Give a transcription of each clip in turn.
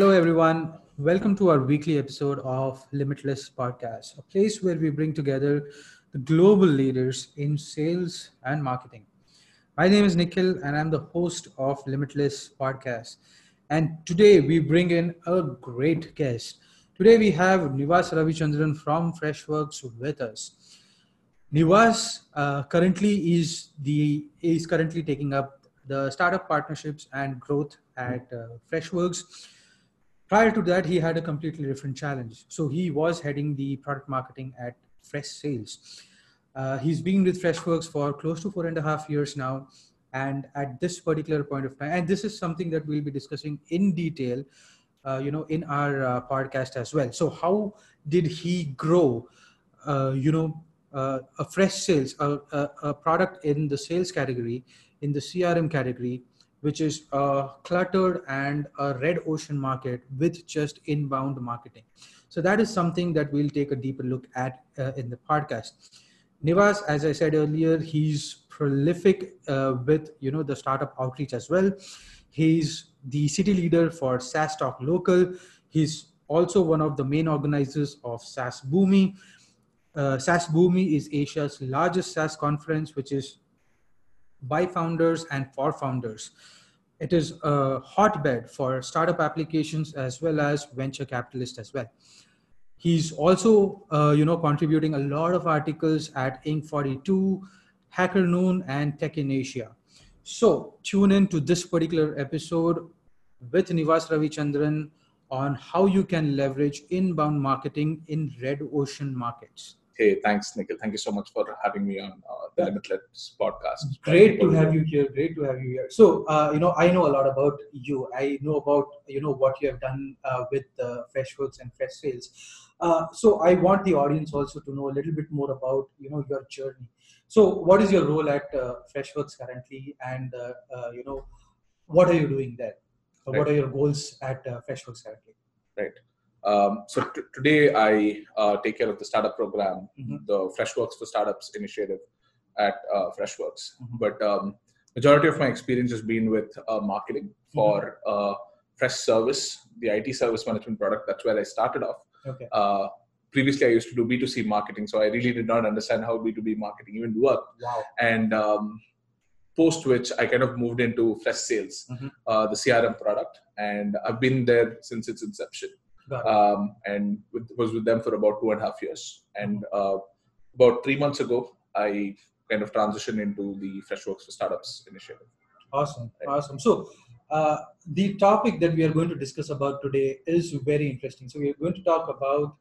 Hello, everyone. Welcome to our weekly episode of Limitless Podcast, a place where we bring together the global leaders in sales and marketing. My name is Nikhil, and I'm the host of Limitless Podcast. And today we bring in a great guest. Today we have Nivas Ravichandran from Freshworks with us. Nivas uh, currently is the is currently taking up the startup partnerships and growth at uh, Freshworks. Prior to that, he had a completely different challenge. So he was heading the product marketing at Freshsales. Uh, he's been with Freshworks for close to four and a half years now. And at this particular point of time, and this is something that we'll be discussing in detail, uh, you know, in our uh, podcast as well. So how did he grow, uh, you know, uh, a Freshsales, a, a, a product in the sales category, in the CRM category, which is a cluttered and a red ocean market with just inbound marketing. So that is something that we'll take a deeper look at uh, in the podcast. Nivas, as I said earlier, he's prolific uh, with you know the startup outreach as well. He's the city leader for SaaStock Local. He's also one of the main organizers of SaaS Boomi. Uh, SaaS Boomi is Asia's largest SaaS conference, which is by founders and for founders. It is a hotbed for startup applications as well as venture capitalists as well. He's also, uh, you know, contributing a lot of articles at Inc42, Hacker Noon, and Tech in Asia. So tune in to this particular episode with Nivas Ravichandran on how you can leverage inbound marketing in red ocean markets. Hey, thanks, Nikhil. Thank you so much for having me on uh, the Limitless podcast. Great to have you here. Great to have you here. So, uh, you know, I know a lot about you. I know about, you know, what you have done uh, with uh, Freshworks and Freshsales. Uh, so, I want the audience also to know a little bit more about, you know, your journey. So, what is your role at uh, Freshworks currently, and uh, uh, you know, what are you doing there? Right. What are your goals at uh, Freshworks currently? Right. Um, so t- today I uh, take care of the startup program, mm-hmm. the Freshworks for Startups initiative at uh, Freshworks. Mm-hmm. But um, majority of my experience has been with uh, marketing for mm-hmm. Freshservice, the IT service management product. That's where I started off. Okay. Uh, previously, I used to do B2C marketing, so I really did not understand how B2B marketing even worked. Wow. And um, post which I kind of moved into Freshsales, mm-hmm. uh, the CRM product, and I've been there since its inception um, and with, was with them for about two and a half years. And uh, about three months ago, I kind of transitioned into the Freshworks for Startups initiative. Awesome, right. awesome. So uh, the topic that we are going to discuss about today is very interesting. So we are going to talk about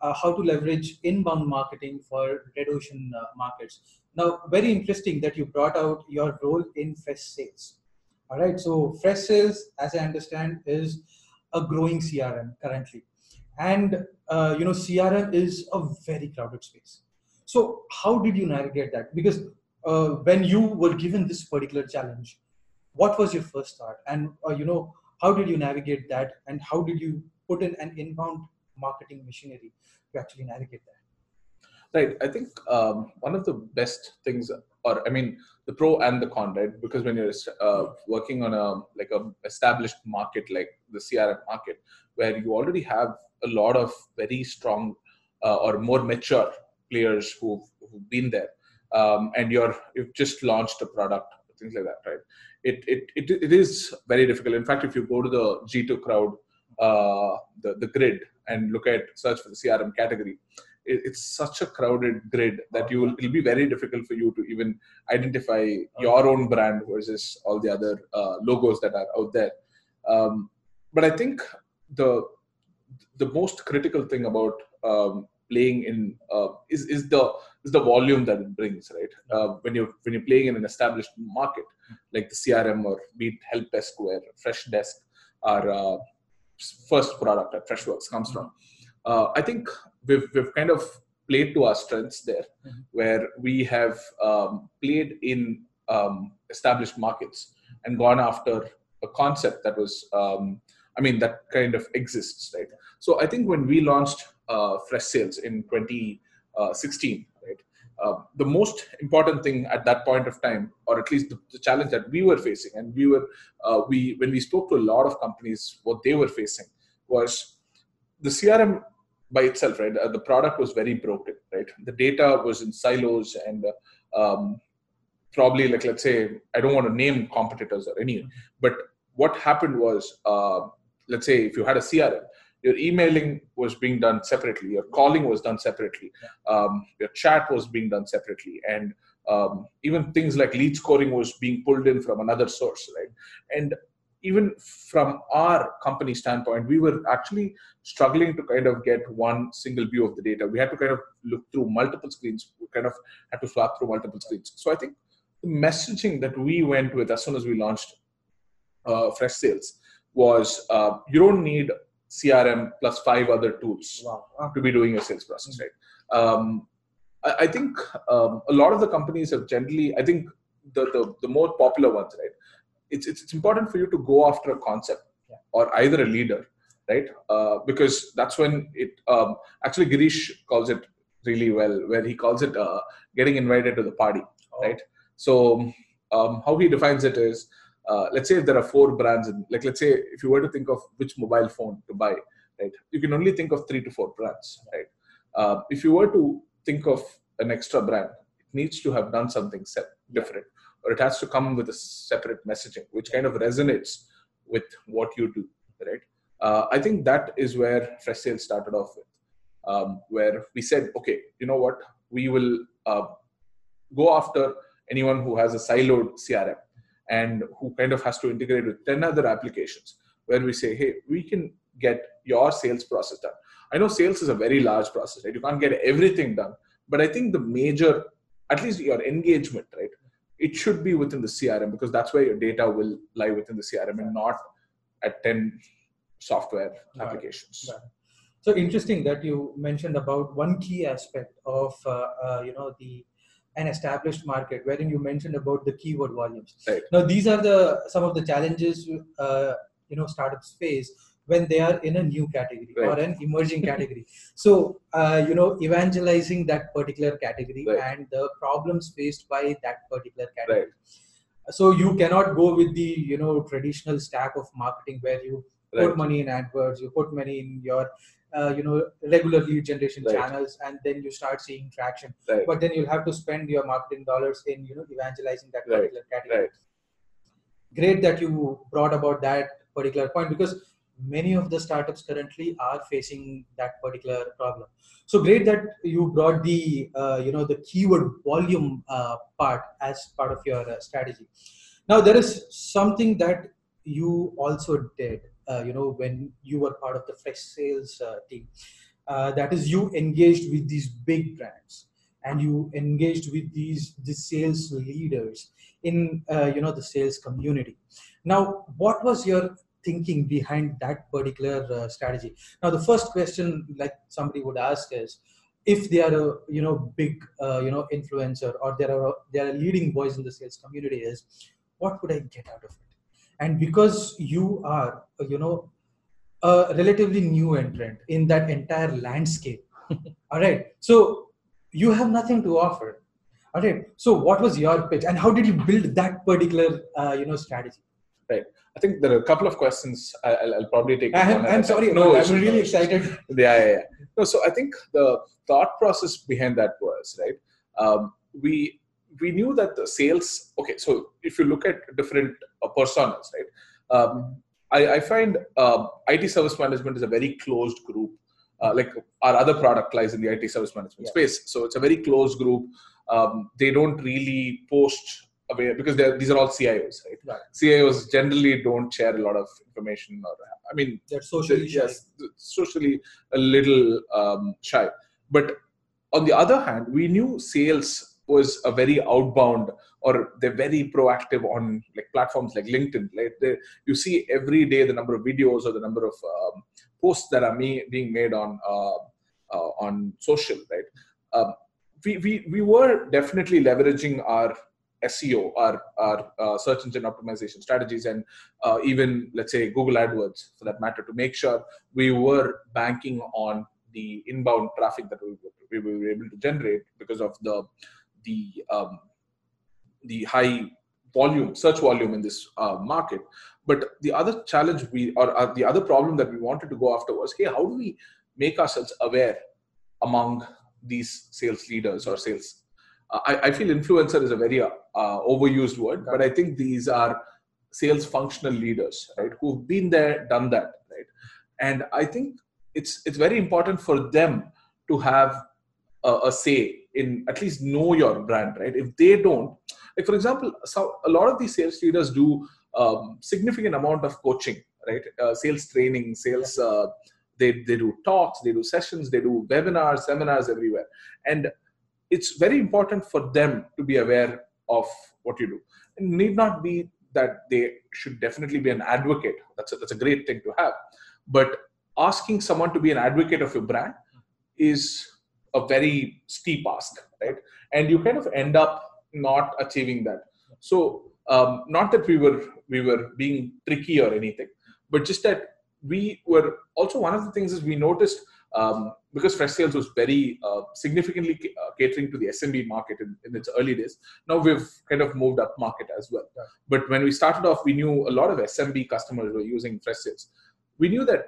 uh, how to leverage inbound marketing for red ocean uh, markets. Now, very interesting that you brought out your role in Freshsales. All right, so Freshsales, as I understand, is a growing crm currently. And uh, you know crm is a very crowded space. So how did you navigate that? Because uh, when you were given this particular challenge what was your first thought? And uh, you know how did you navigate that? And how did you put in an inbound marketing machinery to actually navigate that? Right. I think um, one of the best things, or I mean, the pro and the con, right? Because when you're uh, working on a like a established market like the CRM market, where you already have a lot of very strong uh, or more mature players who've, who've been there, um, and you're you've just launched a product, things like that, right? It, it it it is very difficult. In fact, if you go to the G2 crowd, uh, the the grid, and look at search for the CRM category it's such a crowded grid that you will it'll be very difficult for you to even identify your own brand versus all the other uh, logos that are out there. Um, but i think the the most critical thing about um, playing in uh, is is the is the volume that it brings right? Uh, when you're when you're playing in an established market like the crm or be it help desk where Freshdesk our uh, first product that freshworks comes from. Uh, I think we've we've kind of played to our strengths there, mm-hmm. where we have um, played in um, established markets and gone after a concept that was, um, I mean, that kind of exists, right? So I think when we launched uh, Freshsales in 2016, right, uh, the most important thing at that point of time, or at least the, the challenge that we were facing, and we were uh, we when we spoke to a lot of companies, what they were facing was the CRM by itself, right? Uh, the product was very broken, right? The data was in silos and uh, um, probably like let's say I don't want to name competitors or any, but what happened was uh, let's say if you had a crm your emailing was being done separately your calling was done separately um, your chat was being done separately and um, even things like lead scoring was being pulled in from another source right and even from our company standpoint we were actually struggling to kind of get one single view of the data we had to kind of look through multiple screens we kind of had to swap through multiple screens so i think the messaging that we went with as soon as we launched uh, Freshsales was uh, you don't need CRM plus five other tools wow. to be doing your sales process, mm-hmm. right? Um, I, I, think um, a lot of the companies have generally, I think the, the, the more popular ones, right? It's, it's, it's important for you to go after a concept yeah. or either a leader, right? Uh, because that's when it, um, actually Girish calls it really well, where he calls it uh, getting invited to the party, oh. right? So um, how he defines it is uh, let's say if there are four brands, and like let's say if you were to think of which mobile phone to buy, right, you can only think of three to four brands, right? Uh, if you were to think of an extra brand, it needs to have done something different, or it has to come with a separate messaging, which kind of resonates with what you do, right? Uh, I think that is where Freshsales started off with, um, where we said, okay, you know what, we will uh, go after anyone who has a siloed CRM and who kind of has to integrate with 10 other applications where we say, hey, we can get your sales process done. I know sales is a very large process, right? You can't get everything done, but I think the major, at least your engagement, right? It should be within the CRM because that's where your data will lie within the CRM and not at 10 software right. applications. Right. So interesting that you mentioned about one key aspect of uh, uh, you know the an established market wherein you mentioned about the keyword volumes right. now these are the some of the challenges uh, you know startups face when they are in a new category right. or an emerging category so uh, you know evangelizing that particular category right. and the problems faced by that particular category so you cannot go with the you know traditional stack of marketing where you put money in adwords you put money in your uh, you know regular lead generation right. channels and then you start seeing traction right. but then you'll have to spend your marketing dollars in you know evangelizing that particular right. category great that you brought about that particular point because many of the startups currently are facing that particular problem. So great that you brought the uh, you know the keyword volume uh, part as part of your uh, strategy. Now there is something that you also did uh, you know when you were part of the Freshsales uh, team uh, that is you engaged with these big brands and you engaged with these the sales leaders in you know the sales community. Now what was your thinking behind that particular uh, strategy. Now the first question like somebody would ask is if they are a you know big uh, you know influencer or they are a, they are a leading voice in the sales community is what would i get out of it? And because you are you know a relatively new entrant in that entire landscape all right? So you have nothing to offer all right? So what was your pitch and how did you build that particular uh, you know strategy right. I think there are a couple of questions i'll, I'll probably take i'm, I'm sorry no i'm really no, excited. Yeah, yeah yeah. No so i think the thought process behind that was right um, we we knew that the sales okay so if you look at different uh, personas right um, I, I, find uh, it service management is a very closed group. Uh, like our other product lies in the it service management yeah. space. So it's a very closed group. Um, they don't really post away because these are all cios right? right cios generally don't share a lot of information or i mean they're socially shy. yes socially a little um, shy but on the other hand we knew sales was a very outbound or they're very proactive on like platforms like linkedin they, you see every day the number of videos or the number of um, posts that are me, being made on uh, uh, on social right um, we, we we were definitely leveraging our SEO, our uh, search engine optimization strategies, and uh, even let's say Google AdWords for that matter, to make sure we were banking on the inbound traffic that we, we were able to generate because of the the um, the high volume search volume in this uh, market. But the other challenge we or uh, the other problem that we wanted to go after was hey how do we make ourselves aware among these sales leaders or sales I, I, feel influencer is a very uh, overused word but i think these are sales functional leaders right who've been there done that right? And i think it's it's very important for them to have a, a say in at least know your brand right? If they don't like for example so a lot of these sales leaders do um, significant amount of coaching right? Uh, sales training sales uh, they, they do talks they do sessions they do webinars seminars everywhere. And it's very important for them to be aware of what you do. It need not be that they should definitely be an advocate. That's a, that's a great thing to have. But asking someone to be an advocate of your brand is a very steep ask right? And you kind of end up not achieving that. So um, not that we were we were being tricky or anything but just that we were also one of the things is we noticed um, because Freshsales was very uh, significantly uh, catering to the smb market in, in, its early days. Now we've kind of moved up market as well. But when we started off we knew a lot of smb customers were using Freshsales. We knew that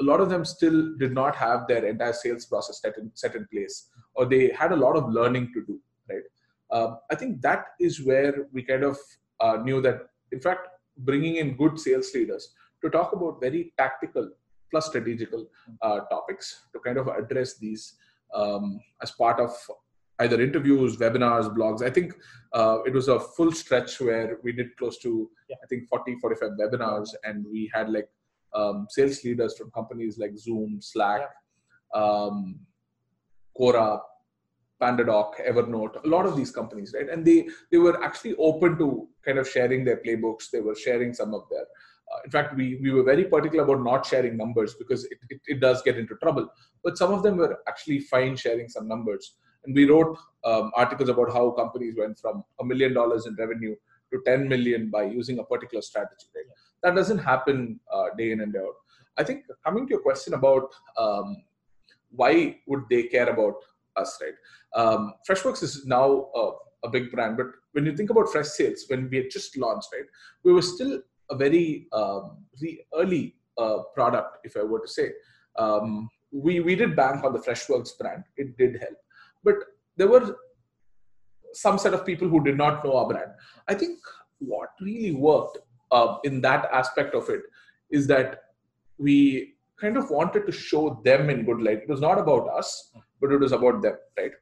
a lot of them still did not have their entire sales process set in, set in place or they had a lot of learning to do right? Um, i think that is where we kind of uh, knew that in fact bringing in good sales leaders to talk about very tactical plus strategical uh, topics to kind of address these um, as part of either interviews webinars blogs i think uh, it was a full stretch where we did close to yeah. i think 40 45 webinars and we had like um, sales leaders from companies like Zoom, Slack, um, Quora, PandaDoc, Evernote, a lot of these companies, right? And they they were actually open to kind of sharing their playbooks. They were sharing some of their. Uh, in fact, we we were very particular about not sharing numbers because it, it, it, does get into trouble. But some of them were actually fine sharing some numbers. And we wrote um, articles about how companies went from a million dollars in revenue to 10 million by using a particular strategy. Right? that doesn't happen uh, day in and day out. I think coming to your question about um, why would they care about us, right? Um, Freshworks is now a, a, big brand, but when you think about Freshsales, when we had just launched, right, we were still a very um, early uh, product, if I were to say. Um, we we did bank on the Freshworks brand; it did help, but there were some set of people who did not know our brand. I think what really worked uh, in that aspect of it is that we kind of wanted to show them in good light. It was not about us, but it was about them, right?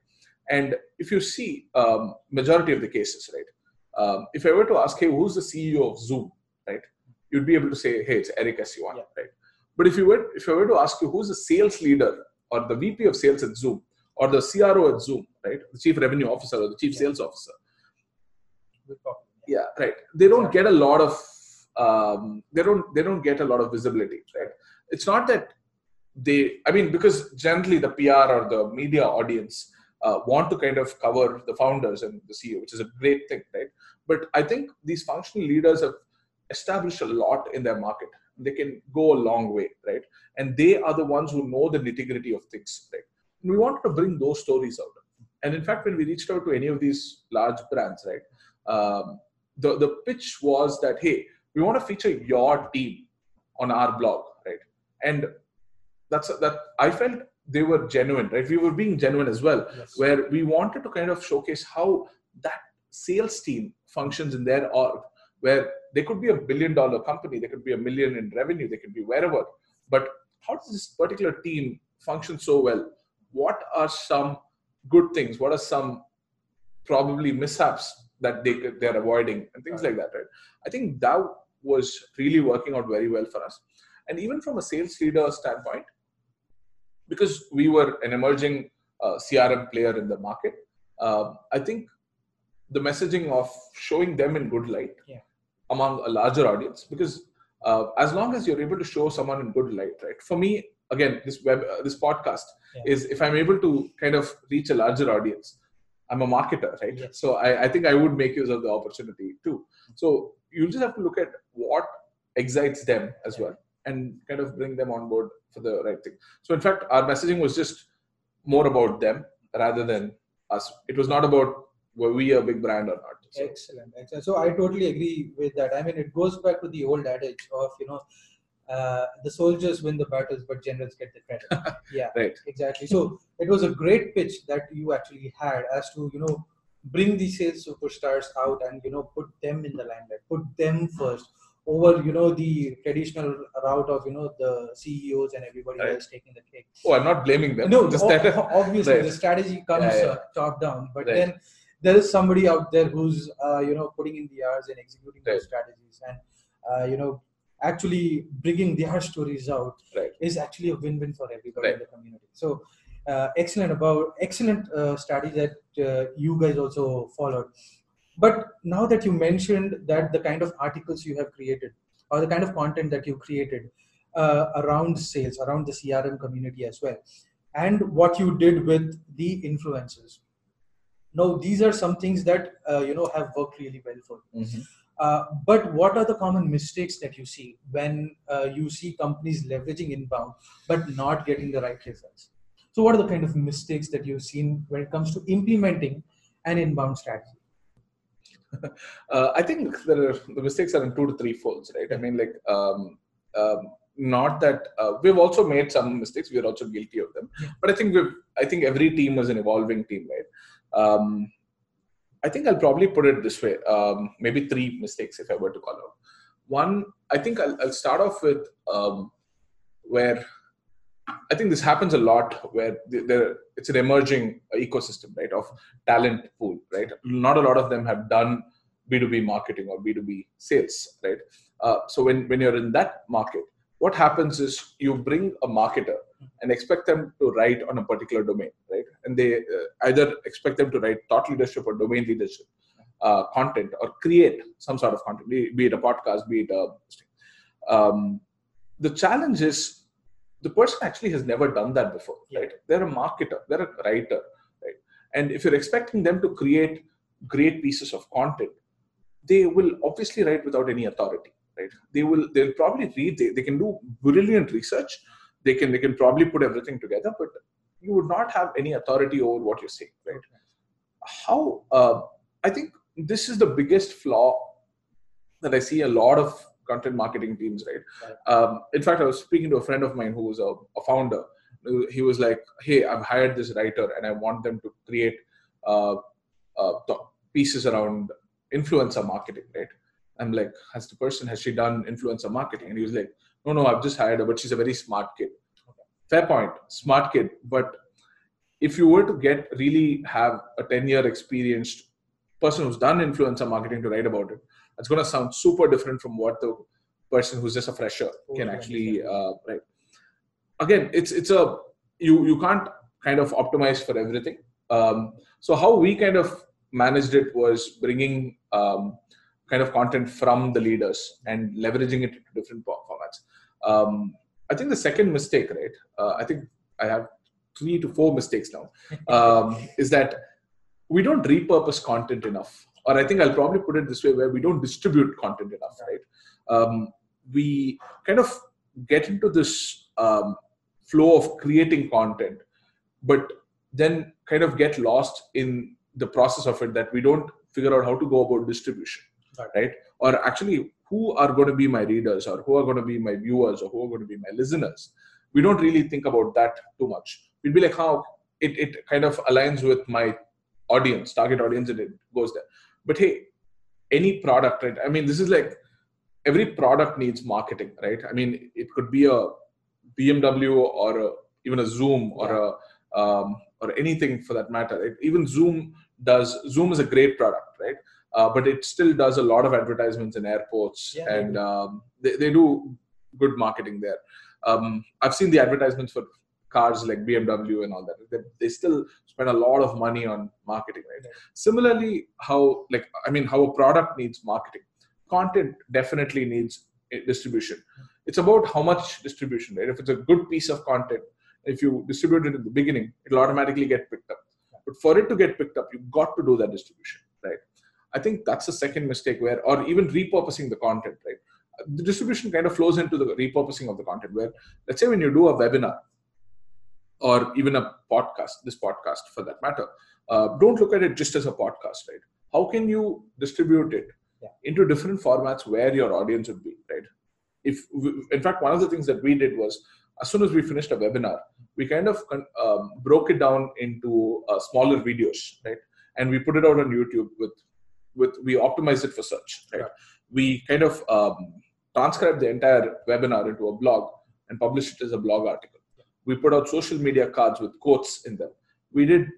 And if you see um, majority of the cases, right? Um, if I were to ask, hey, who's the CEO of Zoom, right? You'd be able to say, hey, it's Eric S. Yuan, yeah. right? But if you were, if I were to ask you, who's the sales leader or the VP of sales at Zoom or the CRO at Zoom, right? The chief revenue officer or the chief yeah. sales officer. Yeah, right. They don't get a lot of um, they don't they don't get a lot of visibility right it's not that they i mean because generally the pr or the media audience uh, want to kind of cover the founders and the ceo which is a great thing right but i think these functional leaders have established a lot in their market. They can go a long way right? And they are the ones who know the nitty gritty of things right? And we wanted to bring those stories out. And in fact when we reached out to any of these large brands right um, the, the pitch was that hey we want to feature your team on our blog right? And that's that i felt they were genuine right? We were being genuine as well yes. where we wanted to kind of showcase how that sales team functions in their org where they could be a billion dollar company they could be a million in revenue they could be wherever but how does this particular team function so well what are some good things what are some probably mishaps that they they're avoiding and things like that right i think that was really working out very well for us. And even from a sales leader standpoint, because we were an emerging uh, CRM player in the market, uh, I think the messaging of showing them in good light yeah. Among a larger audience, because uh, as long as you're able to show someone in good light, right? For me, again, this web, uh, this podcast yeah. is if I'm able to kind of reach a larger audience, I'm a marketer, right? Yes. So I, I, think I would make use of the opportunity too. So you'll just have to look at what excites them as well and kind of bring them on board for the right thing. So in fact, our messaging was just more about them rather than us. It was not about were we a big brand or not? So. Excellent, excellent. So I totally agree with that. I mean, it goes back to the old adage of you know, uh, the soldiers win the battles, but generals get the credit. yeah, right. Exactly. So it was a great pitch that you actually had as to you know bring the sales superstars out and you know put them in the limelight, put them first over you know the traditional route of you know the CEOs and everybody right. else taking the cake. Oh, I'm not blaming them. No, Just that, obviously right. the strategy comes yeah, yeah. Uh, top down, but right. then there is somebody out there who's uh, you know putting in the hours and executing those strategies and uh, you know actually bringing their stories out is actually a win-win for everybody in the community. So uh, excellent about excellent uh, strategy that uh, you guys also followed. But now that you mentioned that the kind of articles you have created or the kind of content that you created uh, around sales around the crm community as well and what you did with the influencers now these are some things that uh, you know have worked really well for you mm-hmm. uh, but what are the common mistakes that you see when you see companies leveraging inbound but not getting the right results so, what are the kind of mistakes that you've seen when it comes to implementing an inbound strategy? uh, I think there are, the mistakes are in two to three folds, right? I mean, like, um, um, not that uh, we've also made some mistakes. We're also guilty of them, but I think we've. I think every team is an evolving team, right? Um, I think I'll probably put it this way: um, maybe three mistakes if I were to call out. One, I think I'll, I'll start off with um, where I think this happens a lot where there it's an emerging ecosystem, right, of talent pool, right. Not a lot of them have done B2B marketing or B2B sales, right. Uh, so when when you're in that market, what happens is you bring a marketer and expect them to write on a particular domain, right, and they uh, either expect them to write thought leadership or domain leadership uh, content or create some sort of content, be it a podcast, be it a um, the challenge is the person actually has never done that before, yeah. right? They're a marketer, they're a writer, right? And if you're expecting them to create great pieces of content, they will obviously write without any authority, right? They will they'll probably read, they, they can do brilliant research, they can they can probably put everything together, but you would not have any authority over what you're saying, right? How uh, I think this is the biggest flaw that I see a lot of content marketing teams, right? right. Um, in fact, I was speaking to a friend of mine who was a, a, founder. He was like, "Hey, I've hired this writer, and I want them to create uh, uh, pieces around influencer marketing." Right? I'm like, "Has the person has she done influencer marketing?" And he was like, "No, no, I've just hired her, but she's a very smart kid." Okay. Fair point, smart kid, but if you were to get really have a 10 year experienced person who's done influencer marketing to write about it it's going to sound super different from what the person who's just a fresher can actually uh, write. Again, it's it's a you you can't kind of optimize for everything. Um, so how we kind of managed it was bringing um, kind of content from the leaders and leveraging it into different formats. Um, I think the second mistake, right? Uh, I think I have three to four mistakes now. Um, is that we don't repurpose content enough or I think I'll probably put it this way, where we don't distribute content enough, right? Um, we kind of get into this um, flow of creating content, but then kind of get lost in the process of it that we don't figure out how to go about distribution, right? Or actually, who are going to be my readers, or who are going to be my viewers, or who are going to be my listeners? We don't really think about that too much. We'd be like, how it, it kind of aligns with my audience, target audience, and it goes there but hey any product right i mean this is like every product needs marketing right i mean it could be a bmw or a, even a zoom or a um, or anything for that matter right? even zoom does zoom is a great product right uh, but it still does a lot of advertisements in airports yeah, and um, they, they do good marketing there um, i've seen the advertisements for cars like BMW and all that. They, they still spend a lot of money on marketing, right? right? Similarly, how like I mean, how a product needs marketing, content definitely needs distribution. Mm-hmm. It's about how much distribution, right? If it's a good piece of content, if you distribute it in the beginning, it'll automatically get picked up. But for it to get picked up, you've got to do that distribution, right? I think that's the second mistake where, or even repurposing the content, right? The distribution kind of flows into the repurposing of the content where, let's say when you do a webinar, or even a podcast, this podcast for that matter, uh, don't look at it just as a podcast, right? How can you distribute it Yeah. into different formats where your audience would be, right? If, we, in fact, one of the things that we did was as soon as we finished a webinar, we kind of um, broke it down into uh, smaller videos, right? And we put it out on YouTube with, with we optimized it for search, right? Right. We kind of um, transcribed the entire webinar into a blog and published it as a blog article. We put out social media cards with quotes in them. We did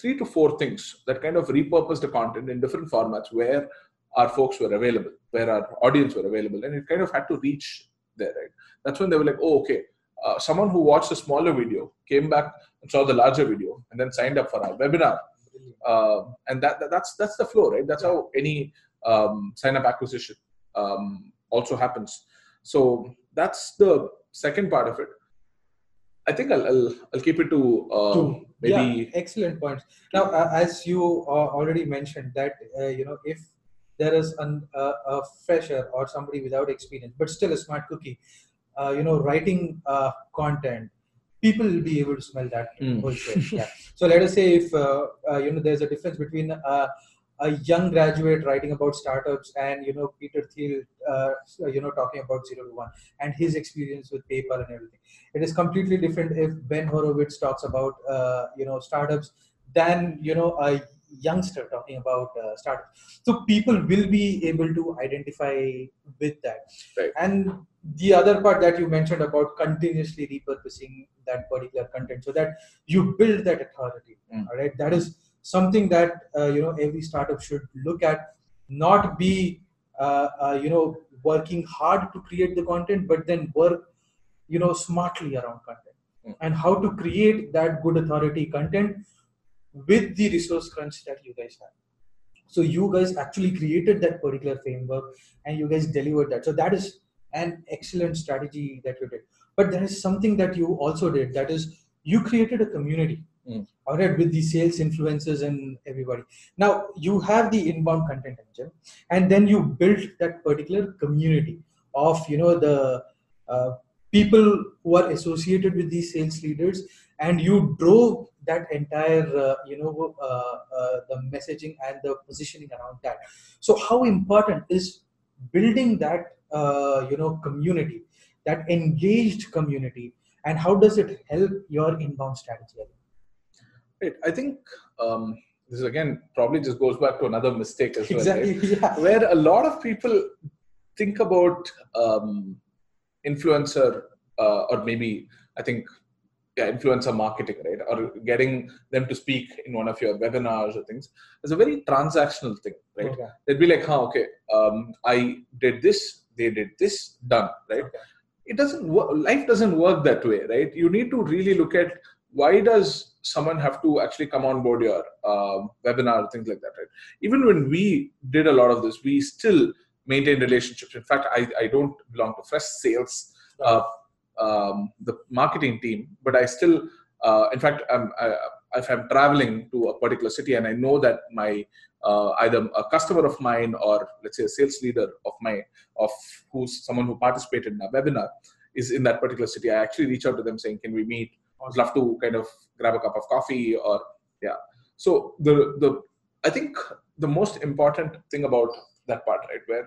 three to four things that kind of repurposed the content in different formats where our folks were available, where our audience were available, and it kind of had to reach there, right? That's when they were like, oh, okay, uh, someone who watched a smaller video came back and saw the larger video and then signed up for our webinar. Uh, and that, that- that's that's the flow, right? That's how any um, sign up acquisition um, also happens. So that's the second part of it. I think I'll I'll, I'll keep it to uh, Two. maybe yeah, excellent points. Now, uh, as you uh, already mentioned, that uh, you know if there is an, uh, a fresher or somebody without experience, but still a smart cookie, uh, you know, writing uh, content, people will be able to smell that Mm. yeah. So let us say if uh, uh, you know there's a difference between uh, a young graduate writing about startups and you know Peter Thiel, uh, you know, talking about zero to one and his experience with PayPal and everything. It is completely different if Ben Horowitz talks about uh, you know startups than you know a youngster talking about uh, startups. So people will be able to identify with that. Right. And the other part that you mentioned about continuously repurposing that particular content so that you build that authority. Mm. All right, that is something that uh, you know every startup should look at. Not be uh, uh, you know working hard to create the content, but then work you know smartly around content Mm. and how to create that good authority content with the resource crunch that you guys have so you guys actually created that particular framework and you guys delivered that. So that is an excellent strategy that you did. But there is something that you also did that is you created a community Mm. all right with the sales influencers and everybody. Now you have the inbound content engine and then you built that particular community of you know the uh, people who are associated with these sales leaders and you drove that entire uh, you know uh, uh, the messaging and the positioning around that so how important is building that uh, you know community that engaged community and how does it help your inbound strategy Right. I think um, this again probably just goes back to another mistake as well. right? yeah Where a lot of people think about um, influencer uh, or maybe I think yeah, influencer marketing, right? Or getting them to speak in one of your webinars or things is a very transactional thing, right? Okay. They'd be like, huh, okay, um, I did this, they did this, done, right? Okay. It doesn't work, life doesn't work that way, right? You need to really look at why does someone have to actually come on board your um, webinar, things like that, right? Even when we did a lot of this, we still maintain relationships. In fact, I, I don't belong to Freshsales, uh, um, the marketing team, but I still, uh, in fact, I'm, I, if I'm traveling to a particular city and I know that my uh, either a customer of mine or let's say a sales leader of my of who's someone who participated in a webinar is in that particular city, I actually reach out to them saying, "Can we meet? I'd love to kind of grab a cup of coffee or yeah." So the the I think the most important thing about that part, right, where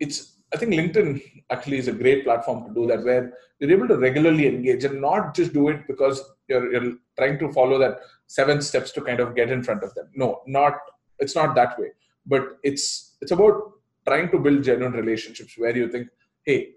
it's I think LinkedIn actually is a great platform to do that, where you're able to regularly engage and not just do it because you're, you're trying to follow that seven steps to kind of get in front of them. No, not it's not that way. But it's it's about trying to build genuine relationships where you think, hey,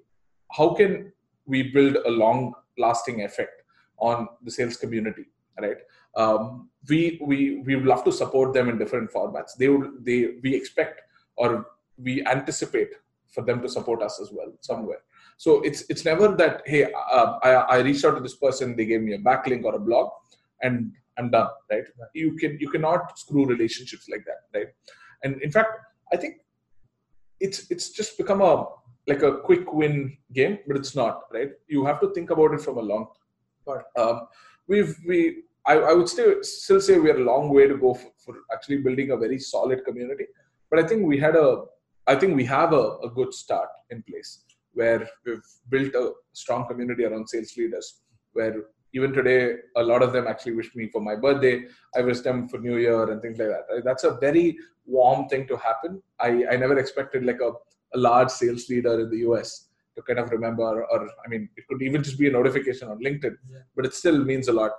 how can we build a long lasting effect on the sales community, right? Um, we we we would love to support them in different formats. They would they we expect or we anticipate for them to support us as well somewhere. So it's it's never that hey uh, I I reached out to this person they gave me a backlink or a blog and I'm done right. You can you cannot screw relationships like that right. And in fact I think it's it's just become a like a quick win game but it's not right. You have to think about it from a long. but Um, we've we I, I would still still say we're a long way to go for, for actually building a very solid community. But I think we had a I think we have a, a good start in place where we've built a strong community around sales leaders where even today, a lot of them actually wish me for my birthday. I wish them for New Year and things like that. That's a very warm thing to happen. I, I never expected like a, a large sales leader in the US to kind of remember, or I mean, it could even just be a notification on LinkedIn, Yeah. but it still means a lot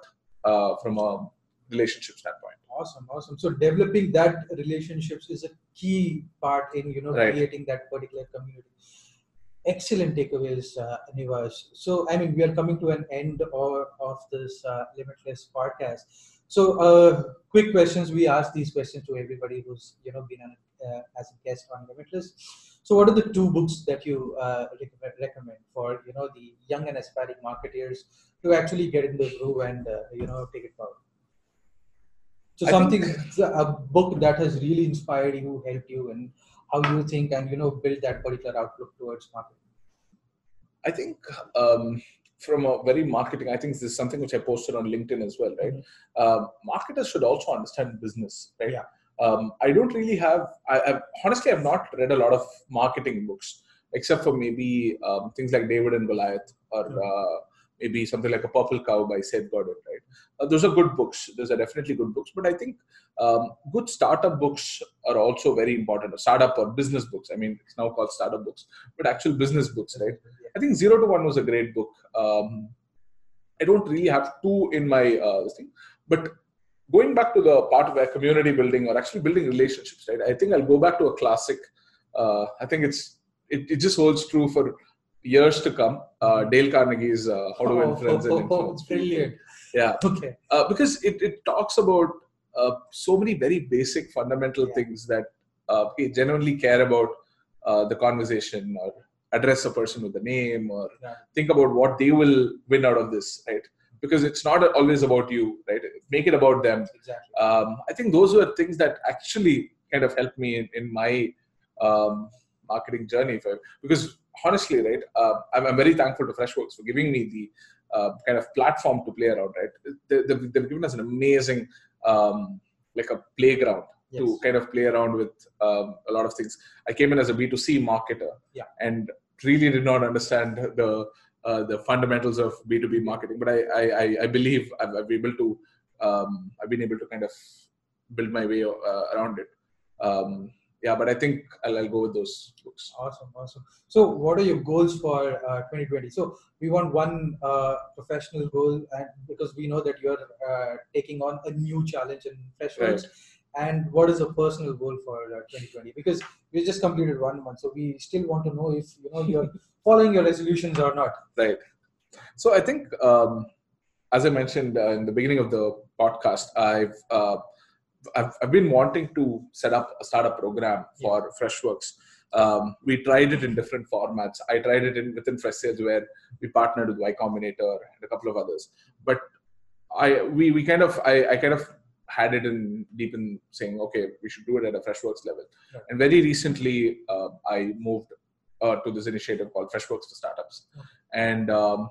uh, from a relationship standpoint. Awesome, awesome. So developing that relationships is a key part in you know Right. creating that particular community. Excellent takeaways, uh, Nivas. So I mean, we are coming to an end or, of this uh, limitless podcast. So uh, quick questions. We ask these questions to everybody who's you know been on, uh, as a guest on Limitless. So what are the two books that you uh, recommend, recommend for you know the young and aspiring marketeers to actually get in the groove and uh, you know take it forward? So I something, think- a book that has really inspired you, helped you, and how you think and you know build that particular outlook towards marketing. I think um, from a very marketing, I think this is something which I posted on LinkedIn as well, right? Um, marketers should also understand business, right? Yeah. Um, I don't really have. I, I've, honestly, I've not read a lot of marketing books, except for maybe um, things like David and Goliath, or Mhm. uh, maybe something like a Purple Cow by Seth Godin, right? Uh, those are good books. Those are definitely good books. But I think um, good startup books are also very important. Startup or business books. I mean, it's now called startup books, but actual business books, right? I think Zero to One was a great book. Um, I don't really have two in my uh, thing, but going back to the part where community building or actually building relationships, right? I think I'll go back to a classic. Uh, I think it's it, it just holds true for years to come. Uh, Dale Carnegie's uh, How to Win Friends and Influence People. Oh, brilliant. Yeah, Okay. uh, because it, it talks about uh, so many very basic fundamental Yeah. things that uh, we genuinely care about uh, the conversation or address a person with a name or Yeah. think about what they will win out of this right because it's not always about you right make it about them Exactly. um, i think those were things that actually kind of helped me in, in my um, marketing journey I- because honestly right uh, I'm, I'm very thankful to freshworks for giving me the uh, kind of platform to play around right? They, they've, they've given us an amazing um, like a playground to kind of play around with um, a lot of things. I came in as a b2c marketer Yeah. and really did not understand the uh, the fundamentals of b2b marketing but i i, I- I believe I've, I've been able to um, i've been able to kind of build my way uh, around it. Um, yeah but i think I'll, I'll go with those books Awesome, awesome. So, what are your goals for uh, 2020? So, we want one uh, professional goal, and because we know that you're uh, taking on a new challenge in Freshworks. And what is a personal goal for uh, 2020? Because we just completed one month, so we still want to know if you know you're following your resolutions or not. Right. So I think, um, as I mentioned uh, in the beginning of the podcast, I've, uh, I've I've been wanting to set up a startup program for Freshworks. Um, we tried it in different formats. I tried it in within Freshsales where we partnered with Y Combinator and a couple of others. But I we we kind of I, I kind of had it in deep in saying okay we should do it at a Freshworks level. Right. And very recently uh, I moved uh, to this initiative called Freshworks for Startups, and um,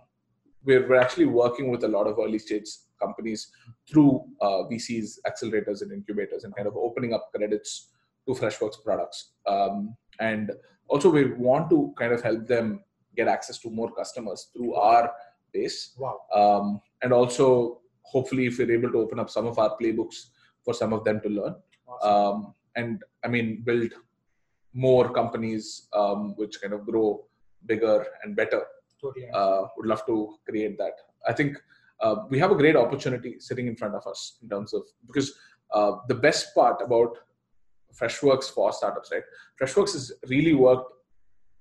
we're, we're actually working with a lot of early stage companies through uh, VCs, accelerators, and incubators, and kind of opening up credits to Freshworks products. Um, and also, we want to kind of help them get access to more customers through our base, Wow. um, and also hopefully, if we're able to open up some of our playbooks for some of them to learn, Awesome. um, and I mean build more companies um, which kind of grow bigger and better totally. uh, would love to create that. I think uh, we have a great opportunity sitting in front of us in terms of because uh, the best part about Freshworks for startups, right? Freshworks has really worked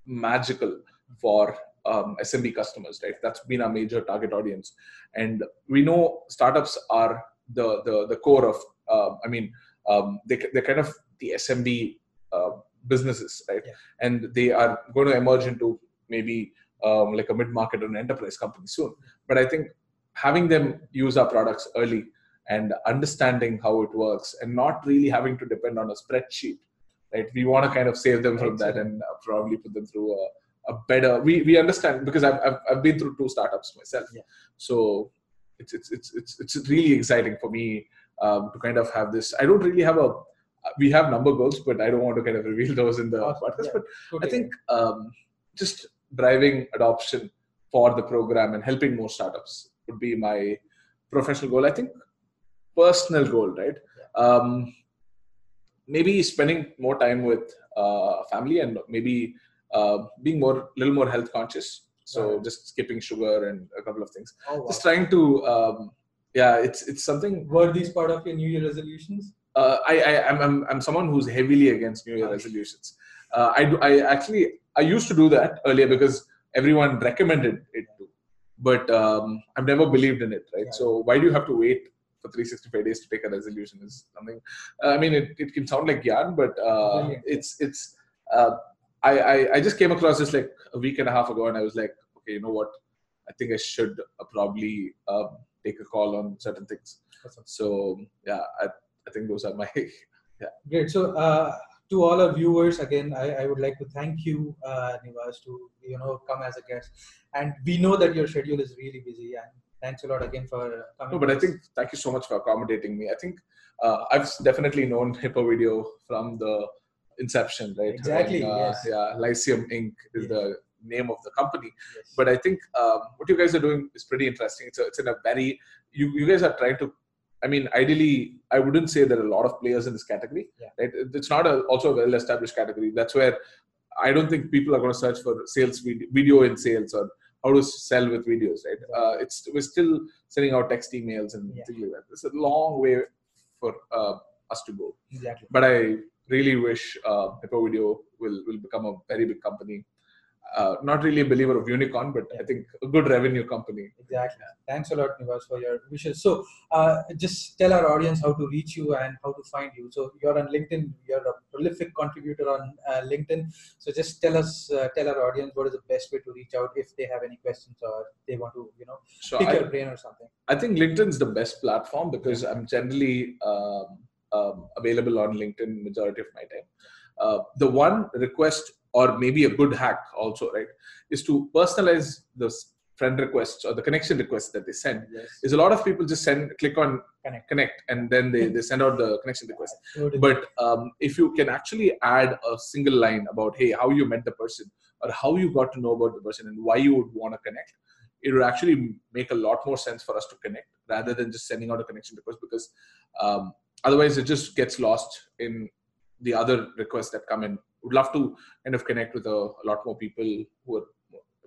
magical for um, SMB customers, right? That's been our major target audience, and we know startups are the the, the core of. Uh, I mean, um, they they're kind of the SMB uh, businesses, right? Yeah. And they are going to emerge into maybe um, like a mid-market or an enterprise company soon. But I think having them use our products early and understanding how it works and not really having to depend on a spreadsheet, right? We want to kind of save them from that and uh, probably put them through a, a better. We we understand because I've, I've I've been through two startups myself, Yeah. so it's it's it's it's it's really exciting for me um, to kind of have this. I don't really have a. We have number goals, but I don't want to kind of reveal those in the podcast. Yeah. But Totally. I think um, just driving adoption for the program and helping more startups would be my professional goal. I think personal goal, right? Um, maybe spending more time with uh, family and maybe uh, being more little more health conscious. So Right. just skipping sugar and a couple of things. Oh, wow. Just trying to um, yeah, it's it's something. Were these part of your New Year resolutions? Uh, I I I'm, I'm I'm someone who's heavily against New Year resolutions. Uh, I do, I actually I used to do that earlier because everyone recommended it to, but um, I've never believed in it. Right. Yeah. So why do you have to wait for 365 days to take a resolution? Is something. uh, I mean, it, it can sound like yarn, but uh, Brilliant. it's it's. Uh, I, I I just came across this like a week and a half ago, and I was like, okay, you know what? I think I should uh, probably um, take a call on certain things. Awesome. So yeah, I, I think those are my Great. So, uh, to all our viewers, again, I, I would like to thank you, uh, Nivas, to you know come as a guest. And we know that your schedule is really busy, and thanks a lot again for coming. No, but I think thank you so much for accommodating me. I think uh, I've definitely known Hippo Video from the inception, right? Exactly, When, uh, yes. Yeah, Lyceum Inc. is Yes. the name of the company. Yes. But I think um, what you guys are doing is pretty interesting. It's, a, it's in a very you you guys are trying to. I mean, ideally, I wouldn't say there are a lot of players in this category. Yeah. Right? It's not a, also a well-established category. That's where I don't think people are going to search for sales video, video in sales or how to sell with videos. Right? Uh, it's we're still sending out text emails and Yeah. things like that. It's a long way for uh, us to go. exactly. But I really wish uh, Hippo Video will will become a very big company. Uh, not really a believer of unicorn, but I think a good revenue company. Exactly. Thanks a lot, Nivas, for your wishes. So, uh, just tell our audience how to reach you and how to find you. So, you're on LinkedIn. You're a prolific contributor on uh, LinkedIn. So, just tell us, uh, tell our audience what is the best way to reach out if they have any questions or they want to, you know, So pick I, your brain or something. I think LinkedIn's the best platform because I'm generally um, um, available on LinkedIn majority of my time. Uh, the one request or maybe a good hack also, right, is to personalize the friend requests or the connection requests that they send. Yes. Is a lot of people just send click on Connect. connect and then they, they send out the connection request. Totally. But um, if you can actually add a single line about hey how you met the person or how you got to know about the person and why you would want to connect, it would actually make a lot more sense for us to connect rather than just sending out a connection request because um, otherwise it just gets lost in the other requests that come in. Would love to kind of connect with a, a lot more people who are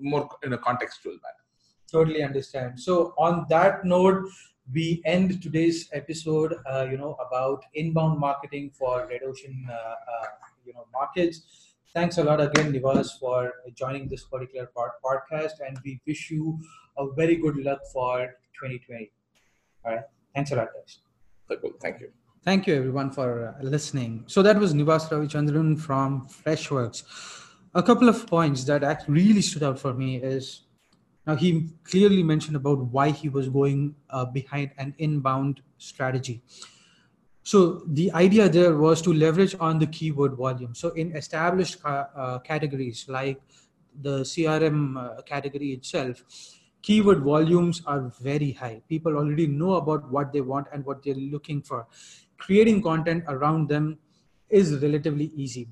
more in a contextual manner. totally understand. So on that note we end today's episode uh, you know about inbound marketing for red ocean uh, uh, you know markets. Thanks a lot again nivas for joining this particular part podcast and we wish you a very good luck for 2020 all right. Thanks a lot guys. Thank you. Thank you everyone for uh, listening. So that was Nivas Ravichandran from Freshworks. A couple of points that act really stood out for me is now he clearly mentioned about why he was going uh, behind an inbound strategy. So the idea there was to leverage on the keyword volume. So in established ca- uh, categories like the CRM uh, category itself, keyword volumes are very high. People already know about what they want and what they're looking for. Creating content around them is relatively easy.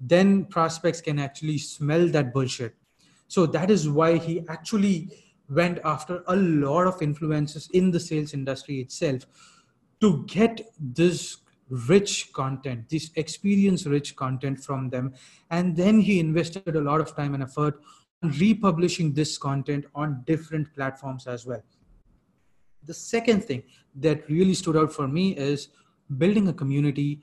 Then prospects can actually smell that bullshit. So that is why he actually went after a lot of influencers in the sales industry itself to get this rich content, this experience rich content from them. And then he invested a lot of time and effort on republishing this content on different platforms as well. The second thing that really stood out for me is building a community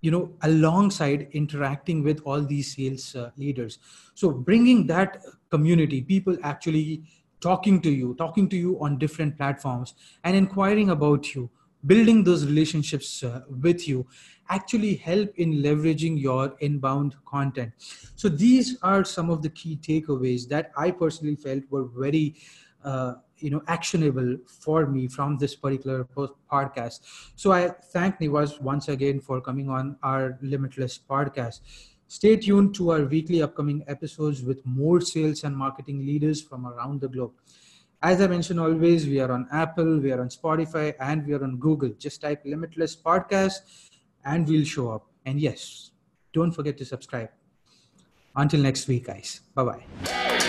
you know alongside interacting with all these sales uh, leaders. So bringing that community people actually talking to you talking to you on different platforms and inquiring about you building those relationships uh, with you actually help in leveraging your inbound content. So these are some of the key takeaways that i personally felt were very uh, you know actionable for me from this particular podcast. So i thank nivas once again for coming on our limitless podcast. Stay tuned to our weekly upcoming episodes with more sales and marketing leaders from around the globe. As i mentioned always we are on apple we are on spotify and we are on google. Just type limitless podcast and we'll show up. And yes don't forget to subscribe. Until next week guys. Bye bye